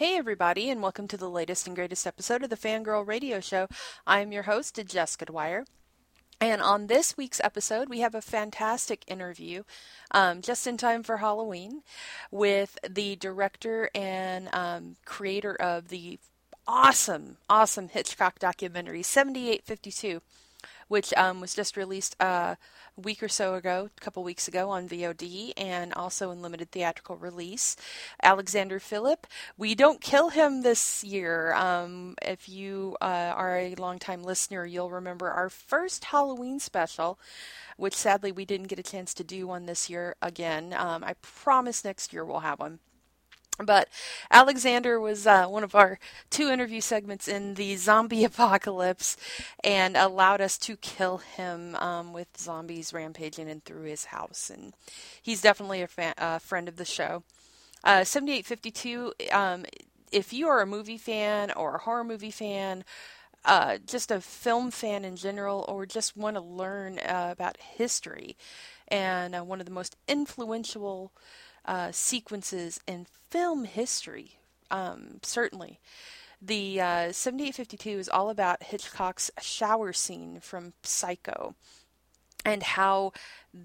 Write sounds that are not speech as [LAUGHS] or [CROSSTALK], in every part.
Hey, everybody, and welcome to the latest and greatest episode of the Fangirl Radio Show. I am your host, Jessica Dwyer. And on this week's episode, we have a fantastic interview um, just in time for Halloween with the director and um, creator of the awesome, awesome Hitchcock documentary, 7852 which um, was just released uh, a week or so ago, a couple weeks ago on VOD and also in limited theatrical release. Alexander Philippe. We don't kill him this year. Um, if you uh, are a longtime listener, you'll remember our first Halloween special which sadly we didn't get a chance to do one this year again. Um, I promise next year we'll have one. But Alexander was uh, one of our two interview segments in the zombie [LAUGHS] apocalypse and allowed us to kill him um, with zombies rampaging in through his house. And he's definitely a fan, friend of the show. Uh, 7852, um, if you are a movie fan or a horror movie fan, uh, just a film fan in general, or just want to learn uh, about history and uh, one of the most influential uh, sequences in film history, um, certainly. The uh, 7852 is all about Hitchcock's shower scene from Psycho and how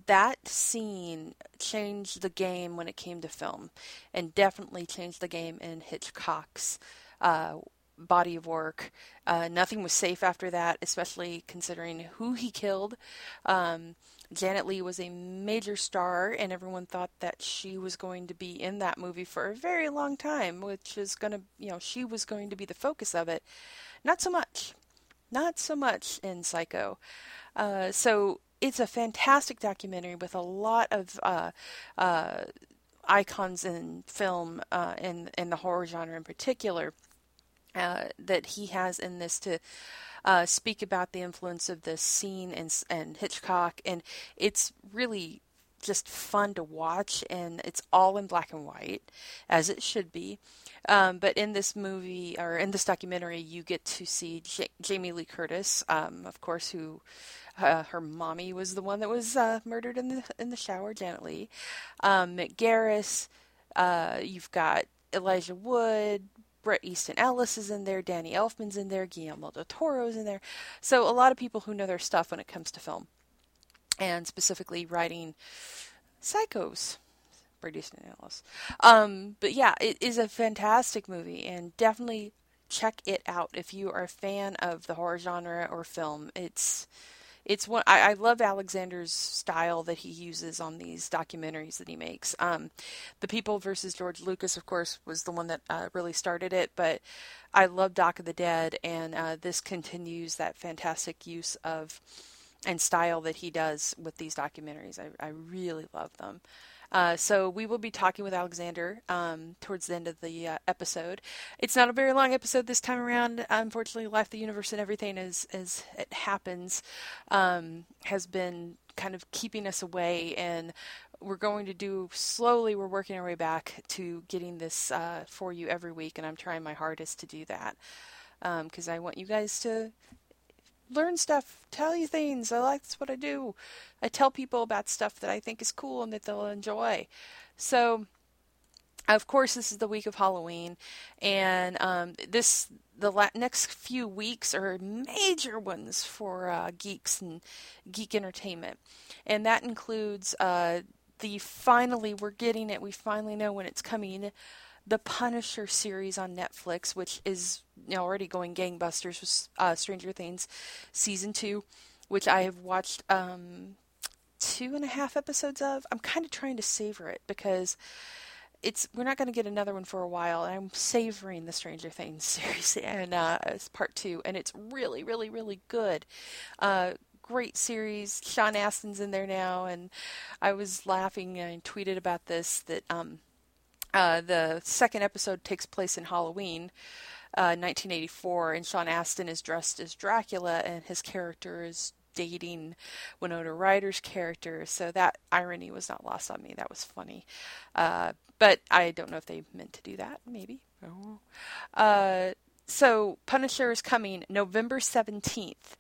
that scene changed the game when it came to film and definitely changed the game in Hitchcock's uh, body of work. Uh, nothing was safe after that, especially considering who he killed. Um, Janet Leigh was a major star, and everyone thought that she was going to be in that movie for a very long time, which is going to, you know, she was going to be the focus of it. Not so much. Not so much in Psycho. Uh, so it's a fantastic documentary with a lot of uh, uh, icons in film uh, in in the horror genre in particular uh, that he has in this to uh, speak about the influence of this scene and, and Hitchcock, and it's really just fun to watch, and it's all in black and white, as it should be. Um, but in this movie or in this documentary, you get to see J- Jamie Lee Curtis, um, of course, who uh, her mommy was the one that was uh, murdered in the in the shower, Janet Leigh. Um, Garris. Uh, you've got Elijah Wood, Bret Easton Ellis is in there, Danny Elfman's in there, Guillermo del Toro's in there. So a lot of people who know their stuff when it comes to film, and specifically writing psychos. Bret Easton Ellis. Um, but yeah, it is a fantastic movie, and definitely check it out if you are a fan of the horror genre or film. It's it's one I, I, love Alexander's style that he uses on these documentaries that he makes. Um, the People versus George Lucas, of course, was the one that uh, really started it, but I love Doc of the Dead, and uh, this continues that fantastic use of and style that he does with these documentaries. I, I really love them. Uh, so we will be talking with Alexander um, towards the end of the uh, episode. It's not a very long episode this time around. Unfortunately, life, the universe, and everything as as it happens um, has been kind of keeping us away and we're going to do slowly we're working our way back to getting this uh, for you every week and i'm trying my hardest to do that because um, i want you guys to learn stuff, tell you things. I like that's what I do. I tell people about stuff that I think is cool and that they'll enjoy. So, of course, this is the week of Halloween, and um, this the la- next few weeks are major ones for uh, geeks and geek entertainment, and that includes uh, the finally we're getting it. We finally know when it's coming the Punisher series on Netflix, which is already going gangbusters with uh, Stranger Things season two, which I have watched um, two and a half episodes of. I'm kind of trying to savor it because it's we're not going to get another one for a while, and I'm savoring the Stranger Things [LAUGHS] series and uh, it's part two, and it's really, really, really good. Uh, great series. Sean Astin's in there now, and I was laughing and tweeted about this that um, uh, the second episode takes place in Halloween, uh, 1984, and Sean Astin is dressed as Dracula, and his character is dating Winona Ryder's character. So that irony was not lost on me. That was funny. Uh, but I don't know if they meant to do that. Maybe. Uh, so Punisher is coming November 17th.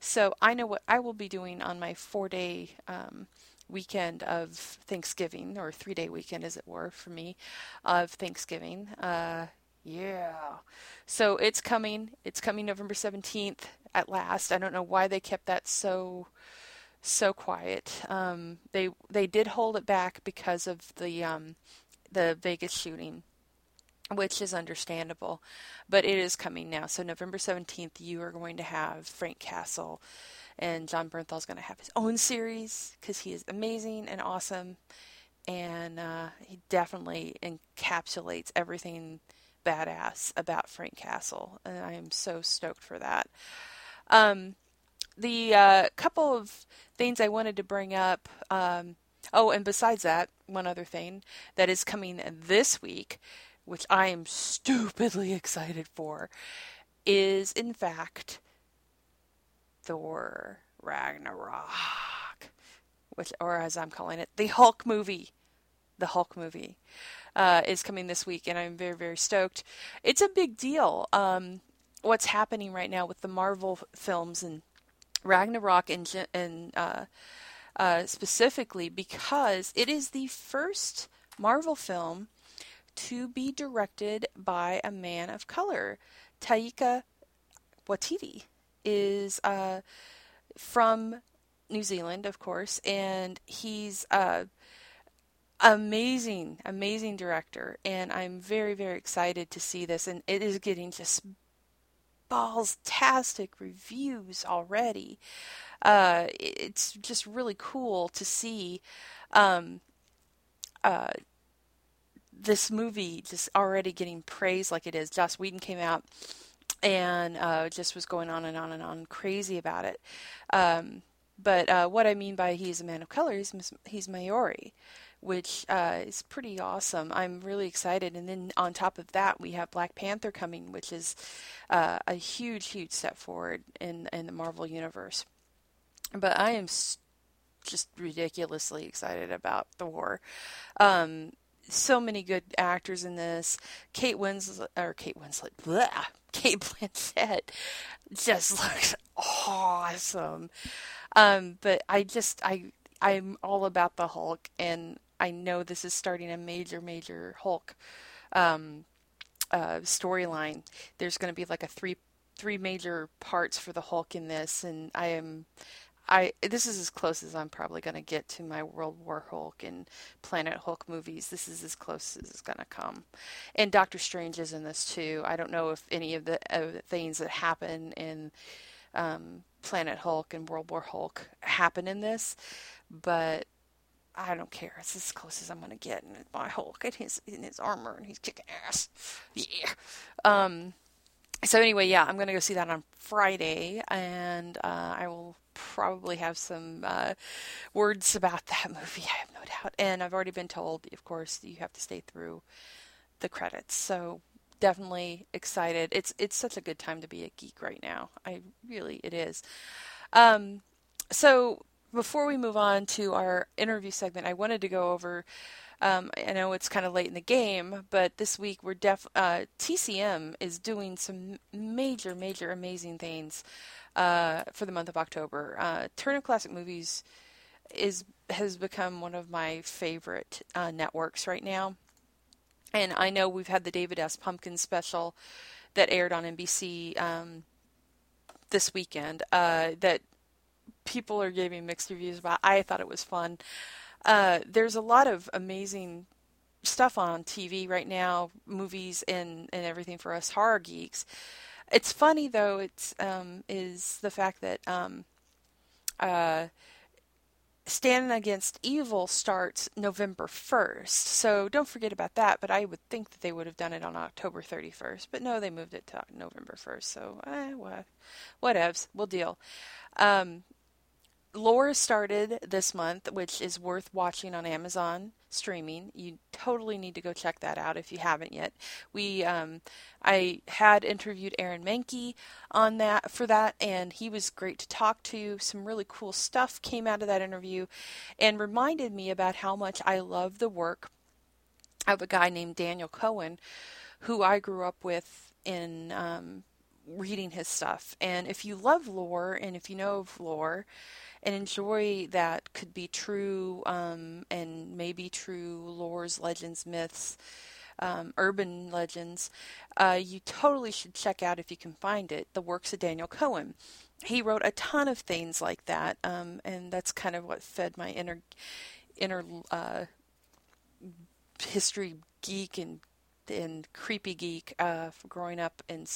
So I know what I will be doing on my four day um, weekend of Thanksgiving, or three day weekend, as it were, for me, of Thanksgiving. Uh, Yeah. So it's coming. It's coming November 17th at last. I don't know why they kept that so so quiet. Um, they they did hold it back because of the um, the Vegas shooting, which is understandable, but it is coming now. So November 17th, you are going to have Frank Castle, and Jon Bernthal is going to have his own series because he is amazing and awesome, and uh, he definitely encapsulates everything badass about Frank Castle, and I am so stoked for that. Um, the uh, couple of things I wanted to bring up. Um, oh, and besides that, one other thing that is coming this week, which I am stupidly [LAUGHS] excited for, is in fact Thor Ragnarok, which, or as I'm calling it, the Hulk movie. The Hulk movie uh, is coming this week, and I'm very, very stoked. It's a big deal. Um, what's happening right now with the Marvel films and Ragnarok and, and uh, uh, specifically because it is the first Marvel film to be directed by a man of color. Taika Waititi is uh, from New Zealand, of course, and he's a amazing, amazing director. And I'm very, very excited to see this. And it is getting just balls-tastic reviews already. Uh, it's just really cool to see um, uh, this movie just already getting praised like it is. Joss Whedon came out and uh, just was going on and on and on crazy about it. Um, but uh, what I mean by he's a man of color, he's, he's Maori which uh, is pretty awesome. I'm really excited. And then on top of that, we have Black Panther coming, which is uh, a huge, huge step forward in in the Marvel universe. But I am just ridiculously excited about Thor. Um, so many good actors in this. Kate Winslet or Kate Winslet, blah, Cate Blanchett just [LAUGHS] looks awesome. Um, but I just I I'm all about the Hulk, and I know this is starting a major, major Hulk um, uh, storyline. There's going to be like a three three major parts for the Hulk in this, and I am. I this is as close as I'm probably going to get to my World War Hulk and Planet Hulk movies. This is as close as it's going to come. And Doctor Strange is in this too. I don't know if any of the, things that happen in um, Planet Hulk and World War Hulk happen in this, but I don't care. It's as close as I'm gonna get in my Hulk in his in his armor, and he's kicking ass. Yeah. Um. So anyway, yeah, I'm gonna go see that on Friday, and uh, I will probably have some uh, words about [LAUGHS] that movie. I have no doubt, and I've already been told, of course, you have to stay through the credits. So definitely excited. It's it's such a good time to be a geek right now. I really it is. Um. So before we move on to our interview segment, I wanted to go over. Um, I know it's kind of late in the game, but this week we're def. Uh, TCM is doing some major, major, amazing things uh, for the month of October. Uh, Turner Classic Movies is has become one of my favorite uh, networks right now, and I know we've had the David S. Pumpkin special that aired on NBC um, this weekend. Uh, that people are giving mixed reviews about. I thought it was fun. Uh, there's a lot of amazing stuff on TV right now, movies and and everything for us horror geeks. It's funny though. It's um, is the fact that um, uh, Standing Against Evil starts November 1st. So don't forget about that. But I would think that they would have done it on October 31st. But no, they moved it to November 1st. So, eh, what, whatevs. We'll deal. Um, Lore started this month, which is worth watching on Amazon streaming. You totally need to go check that out if you haven't yet. We, um, I had interviewed Aaron Mahnke on that for that, and he was great to talk to. Some really cool stuff came out of that interview, and reminded me about how much I love the work of a guy named Daniel Cohen, who I grew up with in um, reading his stuff. And if you love lore, and if you know of lore and enjoy that could be true um, and maybe true lores, legends, myths, um, urban legends, uh, you totally should check out if you can find it. The works of Daniel Cohen. He wrote a ton of things like that, um, and that's kind of what fed my inner inner uh, history geek and and creepy geek uh, growing up and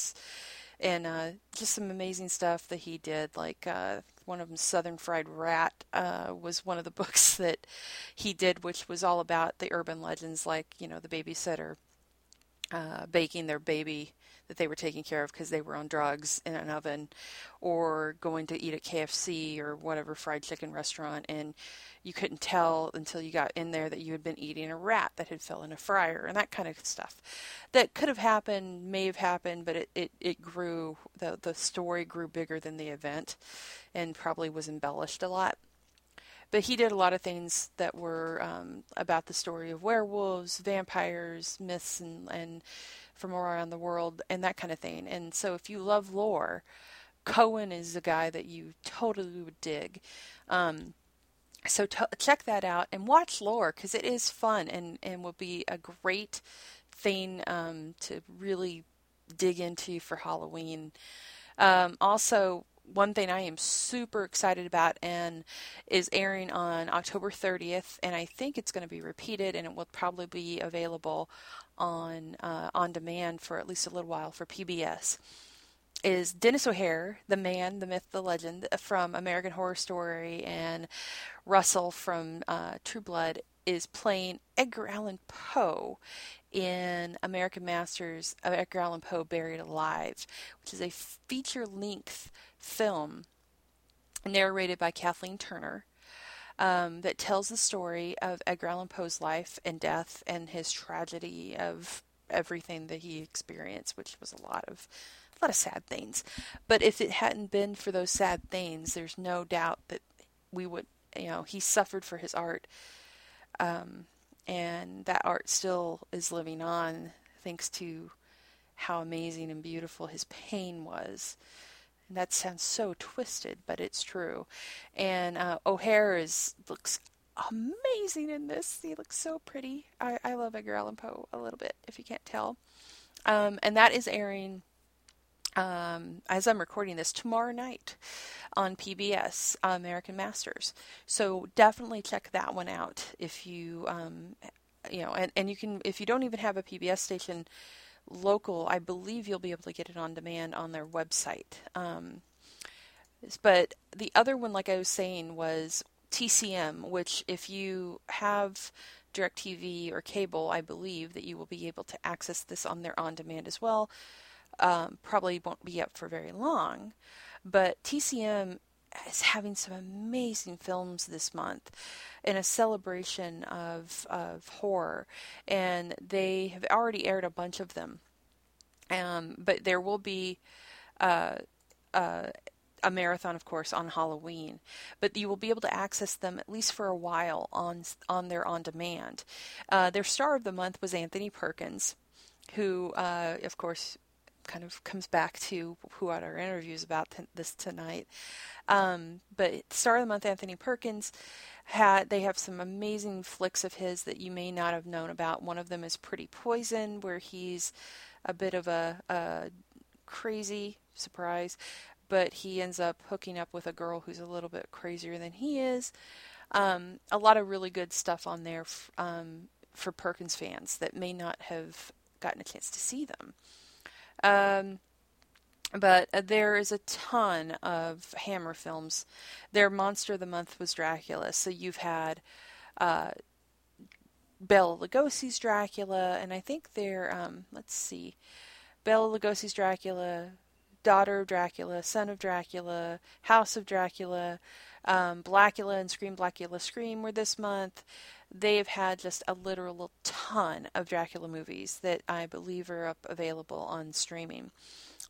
and uh, just some amazing stuff that he did. Like uh, one of them, Southern Fried Rat, uh, was one of the [LAUGHS] books that he did, which was all about the urban legends, like you know the babysitter uh, baking their baby that they were taking care of because they were on drugs in an oven, or going to eat at KFC or whatever fried chicken restaurant, and you couldn't tell until you got in there that you had been eating a rat that had fell in a fryer and that kind of stuff. That could have happened, may have happened, but it, it, it grew, the, the story grew bigger than the event and probably was embellished a lot. But he did a lot of things that were um, about the story of werewolves, vampires, myths, and, and from around the world, and that kind of thing. And so if you love lore, Cohen is a guy that you totally would dig. Um, so check that out and watch lore because it is fun and, and will be a great thing um, to really dig into for Halloween. Um, also, one thing I am super excited about and is airing on October 30th, and I think it's going to be repeated, and it will probably be available on uh, on demand for at least a little while for PBS is Denis O'Hare, the man, the myth, the legend from American Horror Story, and Russell from uh, True Blood is playing Edgar Allan Poe in American Masters of Edgar Allan Poe Buried Alive, which is a feature length film narrated by Kathleen Turner. Um, that tells the story of Edgar Allan Poe's life and death and his tragedy of everything that he experienced, which was a lot of a lot of sad things. But if it hadn't been for those sad things, there's no doubt that we would, you know, he suffered for his art. Um, and that art still is living on thanks to how amazing and beautiful his pain was. And that sounds so twisted, but it's true. And uh, O'Hare is looks amazing in this. He looks so pretty. I, I love Edgar Allan Poe a little bit, if you can't tell. Um, and that is airing um, as I'm recording this tomorrow night on PBS American Masters. So definitely check that one out if you um, you know and, and you can if you don't even have a PBS station local, I believe you'll be able to get it on demand on their website. Um, but the other one, like I was saying, was TCM, which if you have DirecTV or cable, I believe that you will be able to access this on their on demand as well um, probably won't be up for very long. But TCM is having some amazing films this month in a celebration of, of horror, and they have already aired a bunch of them. Um, but there will be uh, uh, a marathon, of course, on Halloween. But you will be able to access them at least for a while on on their on demand. Uh, their star of the month was Anthony Perkins, who, uh, of course, kind of comes back to who had our interviews about t- this tonight. Um, but Star of the Month, Anthony Perkins, had they have some amazing flicks of his that you may not have known about. One of them is Pretty Poison, where he's a bit of a, a crazy surprise, but he ends up hooking up with a girl who's a little bit crazier than he is. Um, a lot of really good stuff on there f- um, for Perkins fans that may not have gotten a chance to see them. Um, but uh, there is a ton of Hammer films. Their monster of the month was Dracula. So you've had uh, Bela Lugosi's Dracula, and I think they're um, let's see, Bela Lugosi's Dracula, Daughter of Dracula, Son of Dracula, House of Dracula, um, Blacula and Scream Blacula Scream were this month they have had just a literal ton of Dracula movies that I believe are up available on streaming.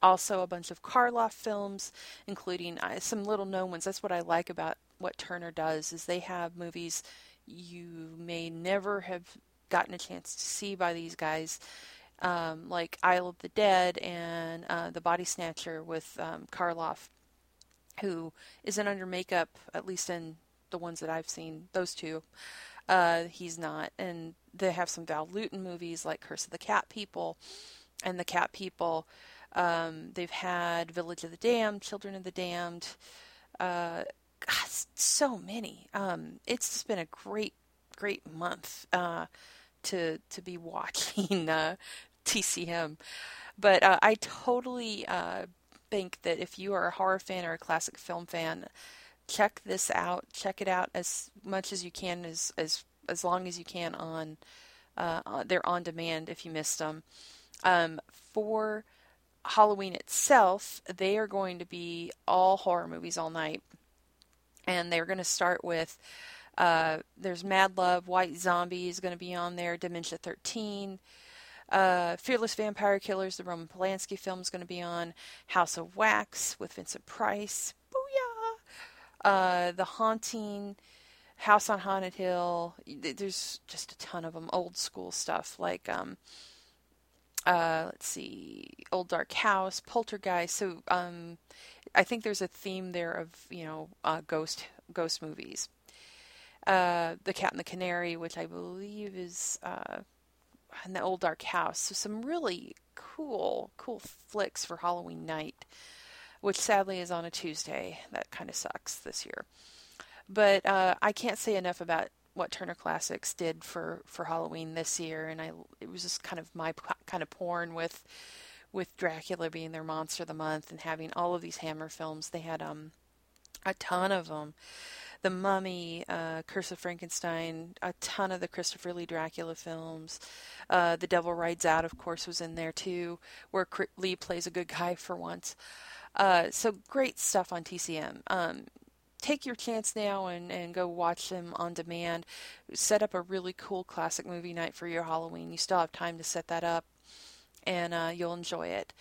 Also, a bunch of Karloff films, including uh, some little known ones. That's what I like about what Turner does is they have movies you may never have gotten a chance to see by these guys, um, like Isle of the Dead and uh, The Body Snatcher with um, Karloff, who isn't under makeup, at least in the ones that I've seen, those two uh, he's not, and they have some Val Lewton movies like Curse of the Cat People and The Cat People. Um, they've had Village of the Damned, Children of the Damned. Uh, God, so many. Um, it's just been a great, great month uh, to to be [LAUGHS] watching uh, TCM. But uh, I totally uh, think that if you are a horror fan or a classic film fan, check this out. Check it out as much as you can, as as as long as you can on. Uh, they're on demand if you missed them. Um, for Halloween itself, they are going to be all horror movies all night, and they're going to start with. Uh, there's Mad Love, White Zombie is going to be on there, Dementia 13, uh, Fearless Vampire Killers, the Roman Polanski film is going to be on, House of Wax with Vincent Price, uh, The Haunting, House on Haunted Hill. There's just a ton of them. Old school stuff like, um, uh, let's see, Old Dark House, Poltergeist. So um, I think there's a theme there of you know uh, ghost ghost movies. Uh, the Cat and the Canary, which I believe is in the Old Dark House. So some really cool cool flicks for Halloween night which sadly is on a Tuesday. That kind of sucks this year. But uh, I can't say enough about what Turner Classics did for, for Halloween this year, and I it was just kind of my kind of porn with with Dracula being their monster of the month and having all of these Hammer films. They had um a ton of them. The Mummy, uh, Curse of Frankenstein, a ton of the Christopher Lee Dracula films. Uh, the Devil Rides Out, of course, was in there too, where Lee plays a good guy for once. Uh, so great stuff on TCM. Um, take your chance now and, and go watch them on demand. Set up a really cool classic movie night for your Halloween. You still have time to set that up, and uh, you'll enjoy it.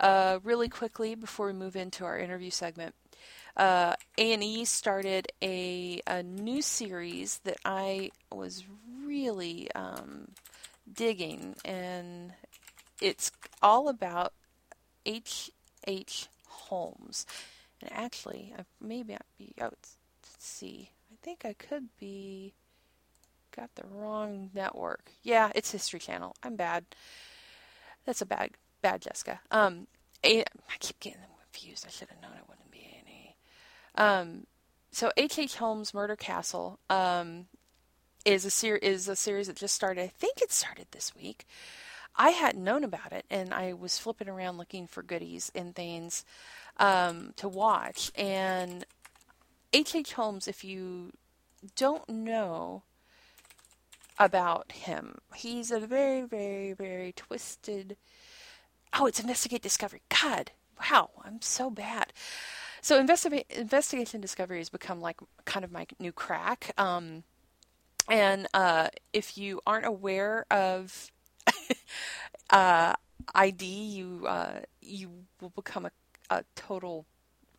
Uh, really quickly before we move into our interview segment, uh, A&E started a, a new series that I was really um, digging, and it's all about H. H. Holmes. And actually, I maybe I'd be out. Let's see. I think I could be got the wrong network. Yeah, it's History Channel. I'm bad. That's a bad bad Jessica. Um, a, I keep getting them confused. I should have known it any. Um, so H. H. Holmes Murder Castle um, is a ser- is a series that just started. I think it started this week. I hadn't known about it, and I was flipping around looking for goodies and things um, to watch. And H.H. H. Holmes, if you don't know about him, he's a very, very, very twisted. Oh, it's Investigate Discovery. God, wow, I'm so bad. So investi- investigation discovery has become like kind of my new crack. Um, and uh, if you aren't aware of [LAUGHS] uh, ID, you uh, you will become a a total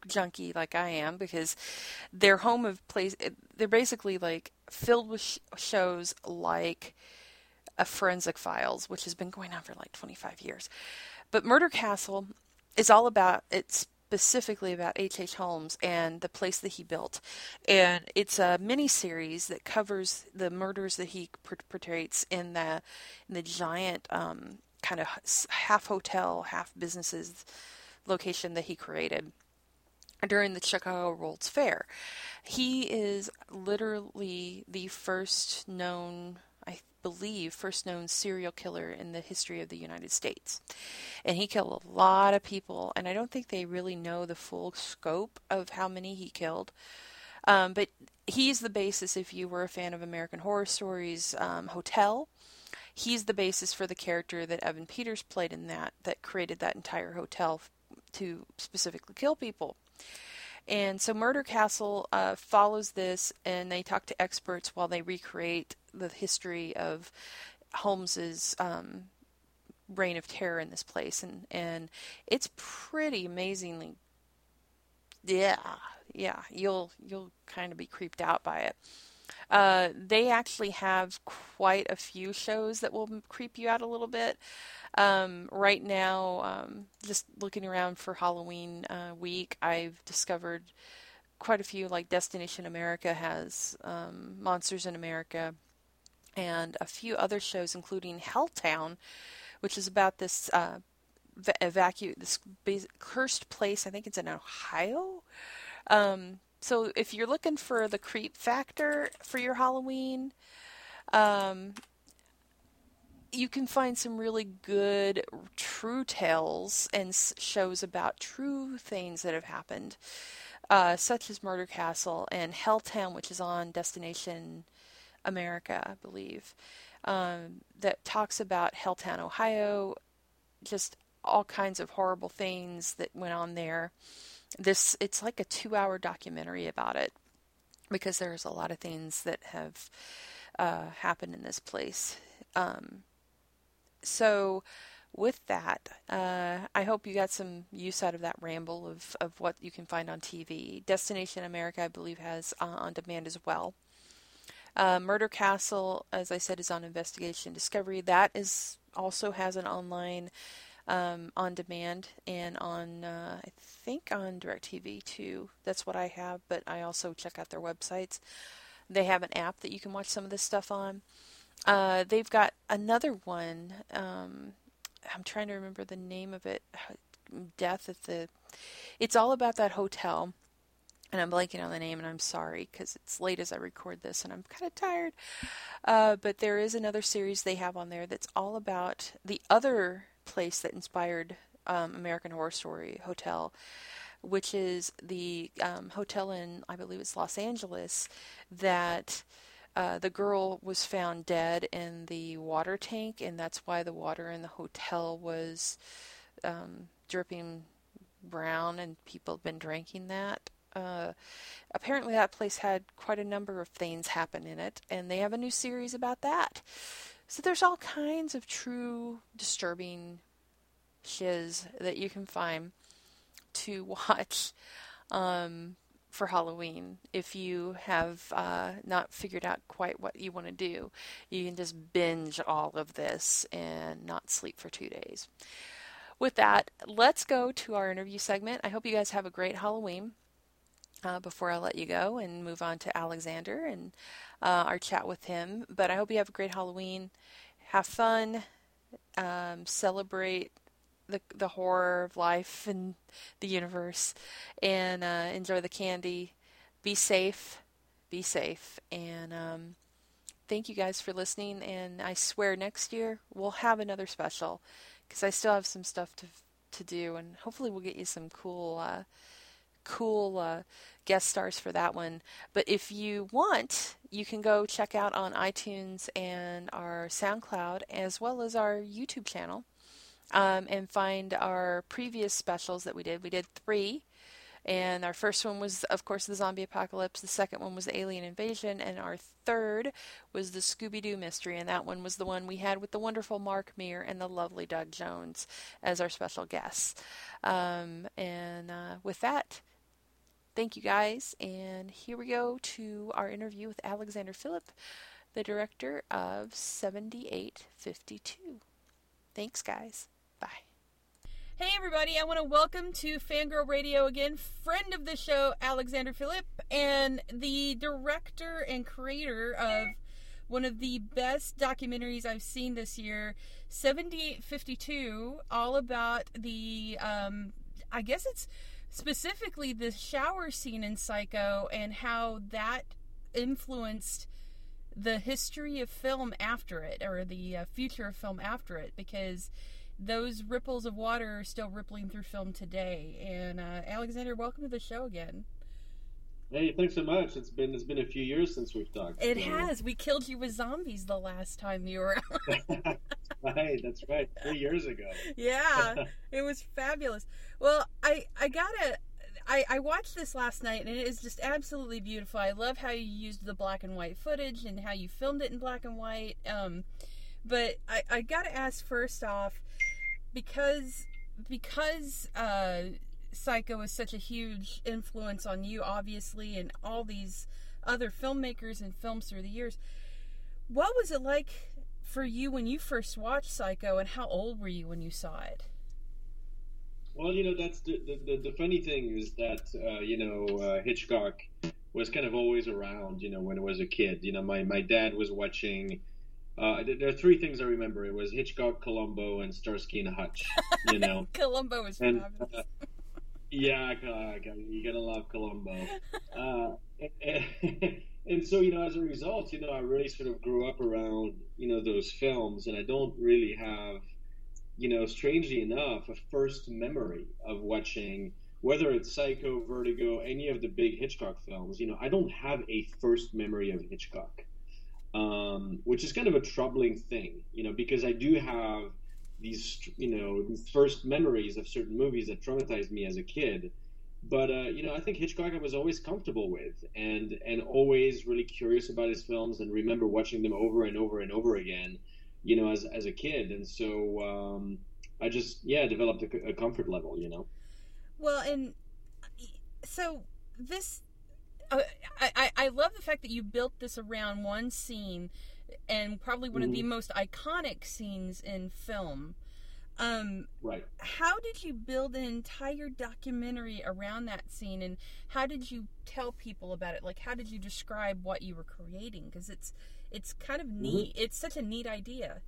junkie like I am because their home of place they're basically like filled with sh- shows like a forensic files which has been going on for like 25 years but murder castle is all about it's specifically about H.H. H. Holmes and the place that he built and it's a mini series that covers the murders that he portrays in the in the giant um, kind of half hotel half businesses location that he created during the Chicago World's Fair. He is literally the first known, I believe, first known serial killer in the history of the United States. And he killed a lot of people, and I don't think they really know the full scope of how many he killed. Um, but he's the basis, if you were a fan of American Horror Stories, um, Hotel. He's the basis for the character that Evan Peters played in that, that created that entire hotel to specifically kill people. And so Murder Castle uh, follows this, and they talk to experts while they recreate the history of Holmes's um, reign of terror in this place, and and it's pretty amazingly, yeah, yeah, you'll you'll kind of be creeped out by it. Uh, they actually have quite a few shows that will creep you out a little bit. Um, right now, um, just looking around for Halloween uh, week, I've discovered quite a few. Like Destination America has um, Monsters in America. And a few other shows, including Helltown, which is about this uh, evacuate this cursed place. I think it's in Ohio. Um, so if you're looking for the creep factor for your Halloween, um, you can find some really good true tales and shows about true things that have happened, uh, such as Murder Castle and Helltown, which is on Destination America, I believe, um, that talks about Helltown, Ohio, just all kinds of horrible things that went on there. This it's like a two-hour documentary about it because there's a lot of things that have uh, happened in this place. Um, so, with that, uh, I hope you got some use out of that ramble of, of what you can find on TV. Destination America, I believe, has uh, on demand as well. Uh, Murder Castle, as I said, is on Investigation Discovery. That is also has an online um, on demand and on uh, I think on DirecTV too. That's what I have, but I also check out their websites. They have an app that you can watch some of this stuff on. Uh, they've got another one. Um, I'm trying to remember the name of it. [SIGHS] Death at the. It's all about that hotel and I'm blanking on the name, and I'm sorry because it's late as I record this, and I'm kind of tired. Uh, but there is another series they have on there that's all about the other place that inspired um, American Horror Story Hotel, which is the um, hotel in, I believe it's Los Angeles, that uh, the girl was found dead in the water tank, and that's why the water in the hotel was um, dripping brown, and people have been drinking that. Uh, apparently, that place had quite a number of things happen in it, and they have a new series about that. So there's all kinds of true disturbing shiz that you can find to [LAUGHS] watch um, for Halloween. If you have uh, not figured out quite what you want to do, you can just binge all of this and not sleep for two days. With that, let's go to our interview segment. I hope you guys have a great Halloween uh, before I let you go and move on to Alexander and uh, our chat with him. But I hope you have a great Halloween. Have fun. Um, celebrate the the horror of life and the universe, and uh, enjoy the candy. Be safe. Be safe. And um, thank you guys for listening. And I swear next year we'll have another special because I still have some stuff to to do, and hopefully we'll get you some cool uh, cool uh, guest stars for that one. But if you want, you can go check out on iTunes and our SoundCloud as well as our YouTube channel um, and find our previous specials that we did. We did three. And our first one was, of course, the zombie apocalypse. The second one was the alien invasion. And our third was the Scooby Doo mystery. And that one was the one we had with the wonderful Mark Meer and the lovely Doug Jones as our special guests. Um, and uh, with that, Thank you guys, and here we go to our interview with Alexander Philippe, the director of 7852. Thanks, guys. Bye. Hey, everybody, I want to welcome to Fangirl Radio again, friend of the show, Alexander Philippe, and the director and creator of one of the best documentaries I've seen this year, 7852, all about the, um, I guess it's specifically the shower scene in Psycho and how that influenced the history of film after it or the uh, future of film after it because those ripples of water are still rippling through film today. And uh, Alexander, welcome to the show again. Hey, thanks so much. It's been it's been a few years since we've talked. It so. has. We killed you with zombies the last time you were [LAUGHS] right, that's right. Three years ago. Yeah. [LAUGHS] it was fabulous. Well, I I gotta I, I watched this last night and it is just absolutely beautiful. I love how you used the black and white footage and how you filmed it in black and white. Um, but I, I gotta ask first off, because because uh, Psycho is such a huge influence on you, obviously, and all these other filmmakers and films through the years. What was it like for you when you first watched Psycho, and how old were you when you saw it? Well, you know, that's the the, the funny thing is that uh, you know uh, Hitchcock was kind of always around. You know, when I was a kid, you know, my my dad was watching Uh, there are three things I remember. It was Hitchcock, Columbo, and Starsky and Hutch. You know, [LAUGHS] Columbo was and fabulous. Yeah, you're gonna love Columbo. Uh, and, [LAUGHS] and so you know, as a result, you know, I really sort of grew up around you know those films, and I don't really have, you know, strangely enough, a first memory of watching whether it's Psycho, Vertigo, any of the big Hitchcock films. You know, I don't have a first memory of Hitchcock um, which is kind of a troubling thing, you know, because I do have these, you know, these first memories of certain movies that traumatized me as a kid. But uh, you know, I think Hitchcock I was always comfortable with, and and always really curious about his films, and remember watching them over and over and over again, you know, as as a kid. And so um, I just yeah developed a, a comfort level, you know. Well, and so this uh, I, I love the fact that you built this around one scene and probably one mm-hmm. of the mm-hmm. most iconic scenes in film. Um, right. How did you build an entire documentary around that scene, and how did you tell people about it? Like, how did you describe what you were creating? Because it's it's kind of mm-hmm. neat. Mm-hmm. It's such a neat idea.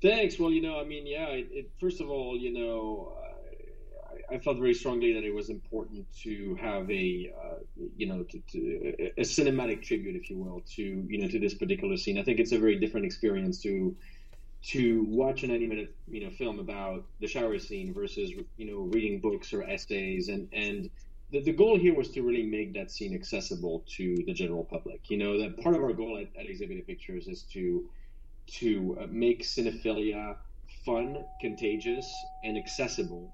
Thanks. Well, you know, I mean, yeah. It, it, first of all, you know, I felt very strongly that it was important to have a, uh, you know, to, to, a cinematic tribute, if you will, to you know to this particular scene. I think it's a very different experience to to watch an 90 minute you know film about the shower scene versus you know reading books or essays and and the, the goal here was to really make that scene accessible to the general public you know that part of our goal at, at Exhibit A Pictures is to to uh, make cinephilia fun contagious and accessible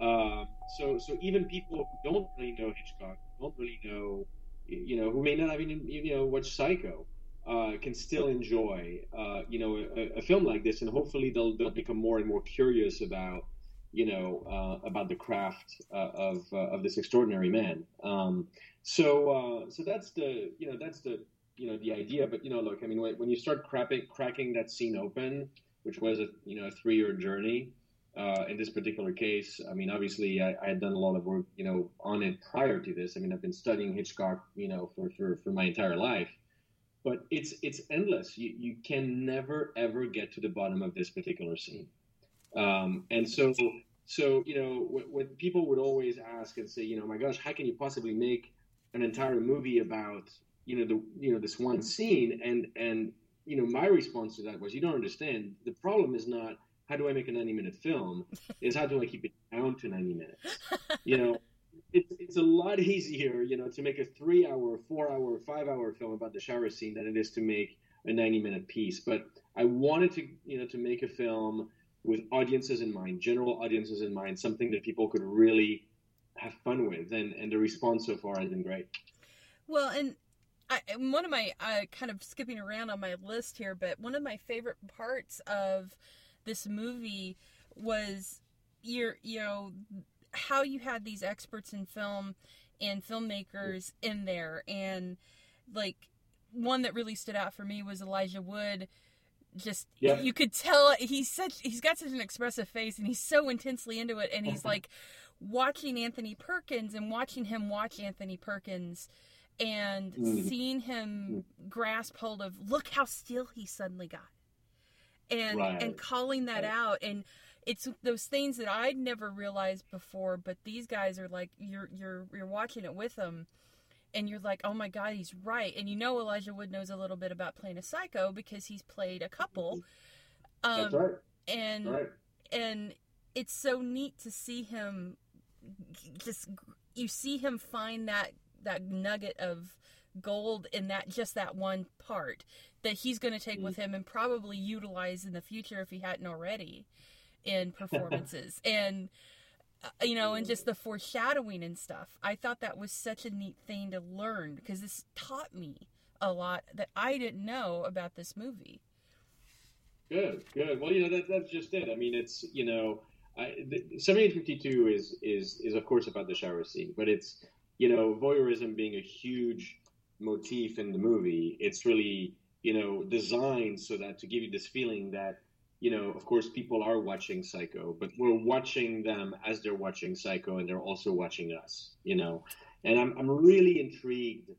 uh, so so even people who don't really know Hitchcock, don't really know, you know, who may not even you know watch Psycho, uh, can still enjoy uh, you know a, a, film like this, and hopefully they'll they'll become more and more curious about you know uh, about the craft uh, of of this extraordinary man. Um, so so that's the you know that's the you know the idea. But you know, look, I mean, when, when you start cracking cracking that scene open, which was a you know a three year journey uh, in this particular case, I mean, obviously, I, I, had done a lot of work, you know, on it prior to this. I mean, I've been studying Hitchcock, you know, for, for, for my entire life. But it's it's endless. You you can never ever get to the bottom of this particular scene. Um, and so so you know, when people would always ask and say, you know, my gosh, how can you possibly make an entire movie about you know the you know this one scene? And and you know, my response to that was, you don't understand. The problem is not how do I make a 90 minute film [LAUGHS] is how do I keep it down to 90 minutes? [LAUGHS] You know, it's, it's a lot easier, you know, to make a three hour, four hour, five hour film about the shower scene than it is to make a 90 minute piece. But I wanted to, you know, to make a film with audiences in mind, general audiences in mind, something that people could really have fun with. And, and the response so far has been great. Well, and I, one of my, uh, kind of skipping around on my list here, but one of my favorite parts of this movie was your you know how you had these experts in film and filmmakers in there and like one that really stood out for me was Elijah Wood just yeah. you could tell he's such he's got such an expressive face and he's so intensely into it and he's like watching Anthony Perkins and watching him watch Anthony Perkins and mm. seeing him mm. grasp hold of look how still he suddenly got and right. and calling that right. out and it's those things that I'd never realized before but these guys are like you're you're you're watching it with them and you're like oh my god he's right and you know Elijah Wood knows a little bit about playing a psycho because he's played a couple um, That's right. and right. and it's so neat to see him just you see him find that that nugget of gold in that just that one part that he's going to take with him and probably utilize in the future if he hadn't already in performances. [LAUGHS] And uh, you know and just the foreshadowing and stuff. I thought that was such a neat thing to learn because this taught me a lot that i didn't know about this movie. Good good. Well you know that, that's just it. I mean it's you know I, 7852 is is is of course about the shower scene but it's you know voyeurism being a huge motif in the movie it's really you know, designed so that to give you this feeling that, you know, of course, people are watching Psycho, but we're watching them as they're watching Psycho, and they're also watching us, you know. And I'm I'm really intrigued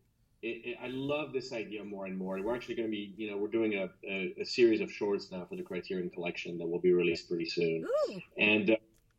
it, it, I love this idea more and more. We're actually going to be, you know, we're doing a, a, a, series of shorts now for the Criterion Collection that will be released pretty soon. Ooh. And uh,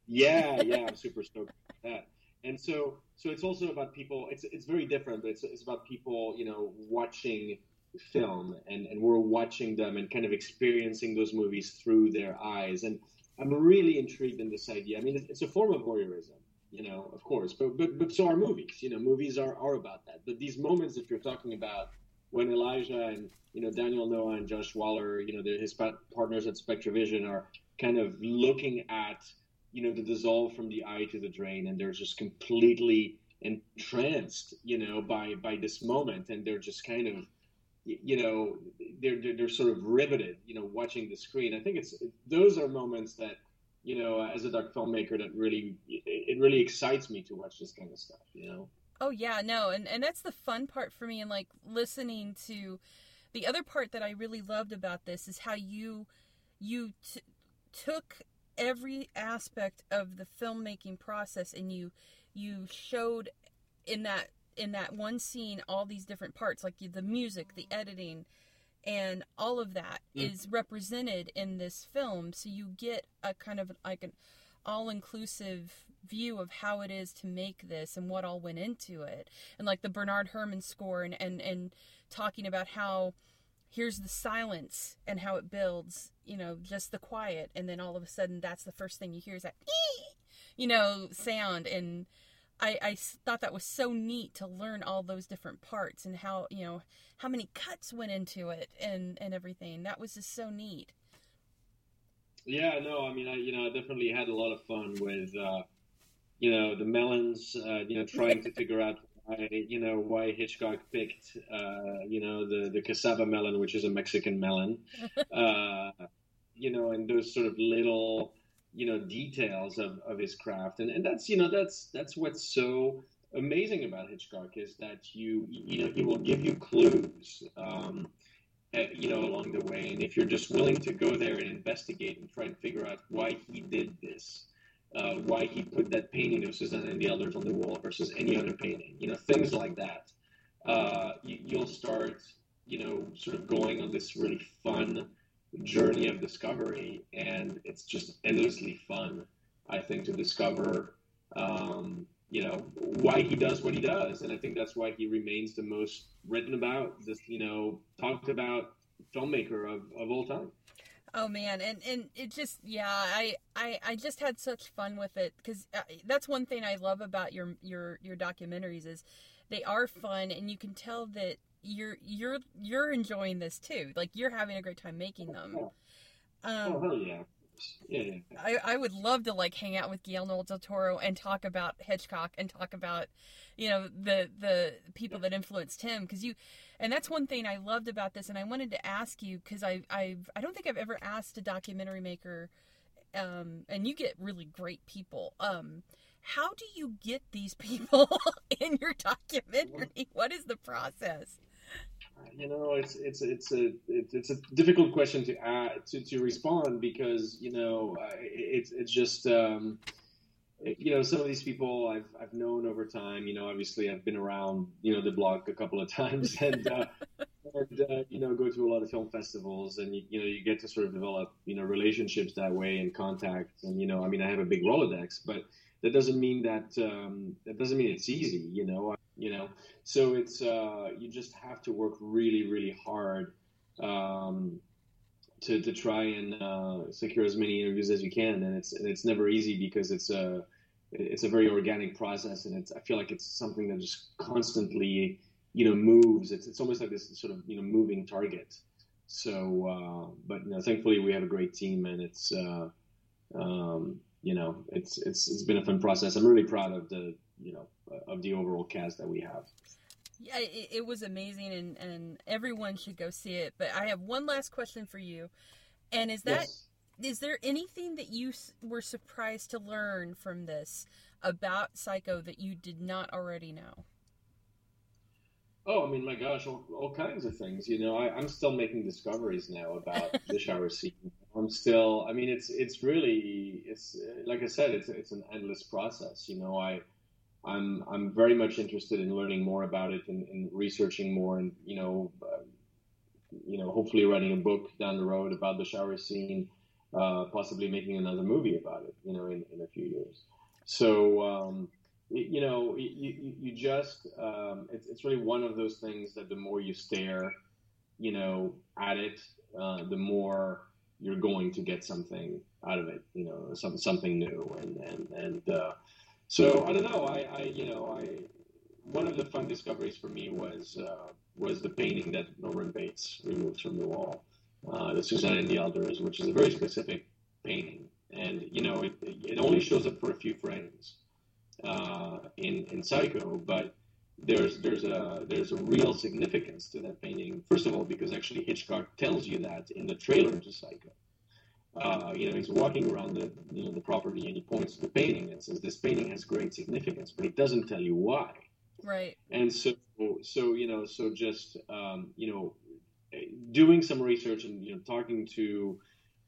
yeah, yeah, I'm super stoked about that. And so, so it's also about people. It's it's very different, but it's it's about people, you know, watching film and and we're watching them and kind of experiencing those movies through their eyes. And I'm really intrigued in this idea. I mean, it's a form of voyeurism you know, of course. But but but so are movies. You know, movies are are about that. But these moments that you're talking about, when Elijah and you know Daniel Noah and Josh Waller, you know, his partners at SpectreVision are kind of looking at you know the dissolve from the eye to the drain, and they're just completely entranced, you know, by by this moment, and they're just kind of you know they're, they're, they're sort of riveted you know watching the screen i think it's those are moments that you know, as a doc filmmaker, that really it really excites me to watch this kind of stuff. You know. Oh yeah, no, and and that's the fun part for me, and like listening to the other part that I really loved about this is how you you t- took every aspect of the filmmaking process and you you showed in that in that one scene all these different parts like the music the editing and all of that mm. is represented in this film. So you get a kind of like an all-inclusive view of how it is to make this and what all went into it. And like the bernard herrmann score and and, and talking about how here's the silence and how it builds you know just the quiet. And then all of a sudden that's the first thing you hear is that you know sound. And I, I thought that was so neat to learn all those different parts and how you know how many cuts went into it and and everything. That was just so neat. Yeah, no, I mean, I you know, I definitely had a lot of fun with uh, you know the melons. Uh, you know, trying to figure out why you know why Hitchcock picked uh, you know the the casaba melon, which is a Mexican melon. [LAUGHS] Uh, you know, and those sort of little you know details of, of his craft. And, and that's you know that's that's what's so amazing about Hitchcock is that you you know he will give you clues um, at, you know along the way. And if you're just willing to go there and investigate and try and figure out why he did this uh, why he put that painting Suzanne and the Elders on the wall versus any other painting you know things like that uh, you, you'll start you know sort of going on this really fun journey of discovery, and it's just endlessly fun. I think to discover, um, you know, why he does what he does, and I think that's why he remains the most written about, this, you know, talked about filmmaker of, of all time. Oh man, and and it just yeah, I I I just had such fun with it because uh, that's one thing I love about your your your documentaries is they are fun and you can tell that you're you're you're enjoying this too. Like you're having a great time making them. Um, oh yeah. Yeah, I, I would love to like hang out with Guillermo del Toro and talk about Hitchcock and talk about, you know, the the people that influenced him because you, and that's one thing I loved about this and I wanted to ask you because I I've I don't think I've ever asked a documentary maker, um, and you get really great people, um, how do you get these [LAUGHS] people in your documentary? What is the process? You know, it's it's it's a it's a difficult question to add, to to respond because you know it's it's just um, you know some of these people I've I've known over time. You know, obviously I've been around you know the block a couple of [LAUGHS] times and. Uh, and uh, you know, go to a lot of film festivals, and you, you know, you get to sort of develop, you know, relationships that way and contacts. And you know, I mean, I have a big Rolodex, but that doesn't mean that um, that doesn't mean it's easy. You know, you know? So it's uh, you just have to work really really hard um, to, to try and uh, secure as many interviews as you can. And it's and it's never easy because it's a it's a very organic process. And it's I feel like it's something that just constantly you know moves. It's it's almost like this sort of you know moving target. So uh, but you know thankfully we have a great team and it's uh, um, you know it's it's it's been a fun process. I'm really proud of the you know uh, of the overall cast that we have. Yeah, it, it, was amazing, and and everyone should go see it. But I have one last question for you, and is that yes. is there anything that you were surprised to learn from this about Psycho that you did not already know? Oh, I mean, my gosh, all, all kinds of things. You know, I, am still making discoveries now about [LAUGHS] the shower scene. I'm still. I mean, it's it's really it's like I said, it's it's an endless process. You know, I I'm I'm very much interested in learning more about it and, and researching more, and you know, uh, you know, hopefully writing a book down the road about the shower scene, uh, possibly making another movie about it, you know, in, in a few years. So, um, you know, you, you just, um, it's, it's really one of those things that the more you stare, you know, at it, uh, the more you're going to get something out of it, you know, some, something new. And, and, and, uh, so I don't know, I, I, you know, I, one of the fun discoveries for me was, uh, was the painting that Norman Bates removed from the wall, uh, the Suzanne and the Elders, which is a very specific painting. And, you know, it, it only shows up for a few frames uh, in, in Psycho, but there's, there's, a, there's a real significance to that painting. First of all, because actually Hitchcock tells you that in the trailer to Psycho. Uh, you know, he's walking around the, you know, the property and he points to the painting and says, this painting has great significance, but it doesn't tell you why. Right. And so, so you know, so just um, you know, doing some research and you know, talking to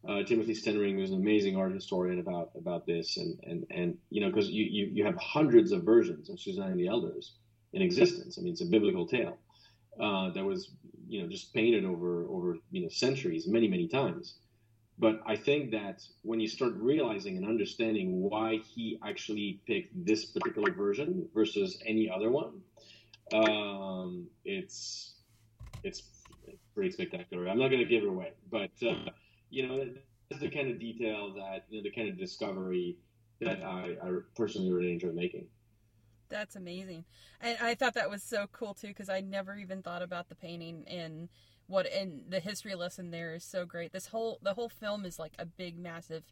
uh, Timothy Stenring, who's an amazing art historian about about this, and and and you know, because you, you you have hundreds of versions of Suzanne and the Elders in existence. I mean, it's a biblical tale uh, that was you know just painted over over you know centuries, many many times. But I think that when you start realizing and understanding why he actually picked this particular version versus any other one, um, it's it's pretty spectacular. I'm not going to give it away, but uh, you know, that's the kind of detail that you know, the kind of discovery that I, I personally really enjoy making. That's amazing, and I thought that was so cool too because I never even thought about the painting and what and the history lesson there is so great. This whole the whole film is like a big massive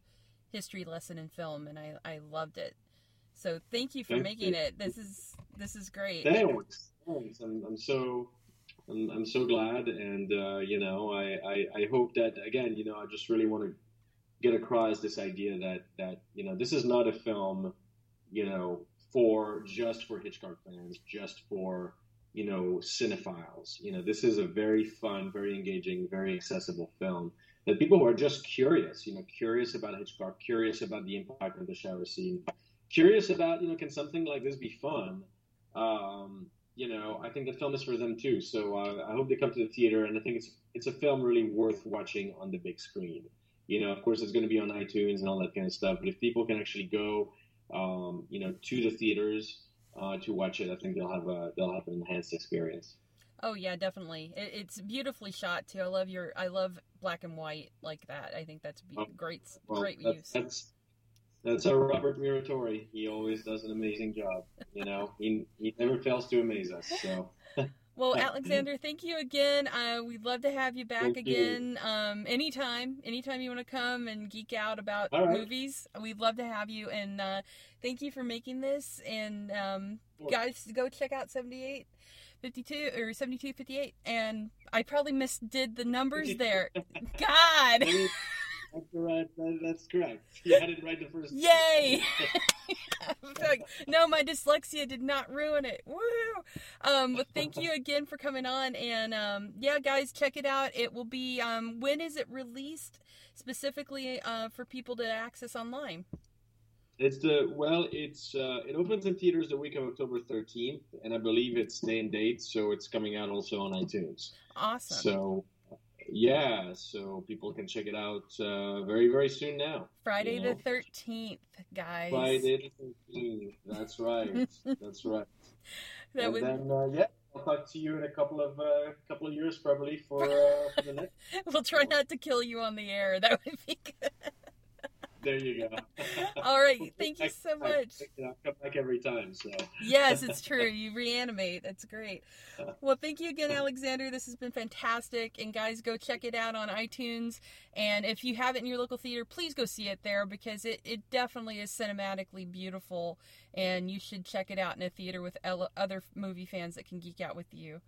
history lesson in film, and I I loved it. So thank you for thank making you. it. This is this is great. Thanks. Thanks. I'm, I'm so I'm, I'm so glad, and uh, you know I, I I hope that again you know I just really want to get across this idea that that you know this is not a film you know for just for Hitchcock fans, just for you know, cinephiles. You know, this is a very fun, very engaging, very accessible film that people who are just curious, you know, curious about Hitchcock, curious about the impact of the shower scene, curious about, you know, can something like this be fun? Um, you know, I think the film is for them too. So uh, I hope they come to the theater, and I think it's it's a film really worth watching on the big screen. You know, of course, it's going to be on iTunes and all that kind of stuff. But if people can actually go, um, you know, to the theaters uh, to watch it, I think they'll have a they'll have an enhanced experience. Oh yeah, definitely. It, it's beautifully shot too. I love your I love black and white like that. I think that's be- oh, great well, great that's, use. That's that's our Robert Muratore. He always does an amazing job. You know, he he never fails to amaze us. So. [LAUGHS] Well, Alexander, thank you again. Uh, we'd love to have you back thank again you. um, anytime. Anytime you want to come and geek out about right. movies, we'd love to have you. And uh, thank you for making this. And um, guys, go check out 78. 52 or 7258 and i probably misdid the numbers [LAUGHS] there god [LAUGHS] that's right. That's correct. You had it right the first Yay! [LAUGHS] like, no, my dyslexia did not ruin it. Woo! Um, but thank you again for coming on. And um, yeah, guys, check it out. It will be, um, when is it released specifically uh, for people to access online? It's the well, it's uh, it opens in theaters the week of October 13th, and I believe it's day and date, so it's coming out also on iTunes. Awesome. So yeah, so people can check it out uh, very, very soon now. Friday the thirteenth, guys. Friday the thirteenth. That's right. [LAUGHS] That's right. That and would... then, uh, yeah, I'll talk to you in a couple of uh, couple of years, probably for, uh, for the [LAUGHS] next. we'll try not to kill you on the air. That would be good. There you go. [LAUGHS] All right. [LAUGHS] Thank you so much. I, come back every time. So. [LAUGHS] yes, it's true. You reanimate. That's great. Well, thank you again, Alexander. This has been fantastic. And guys, go check it out on iTunes. And if you have it in your local theater, please go see it there because it, it definitely is cinematically beautiful. And you should check it out in a theater with other movie fans that can geek out with you.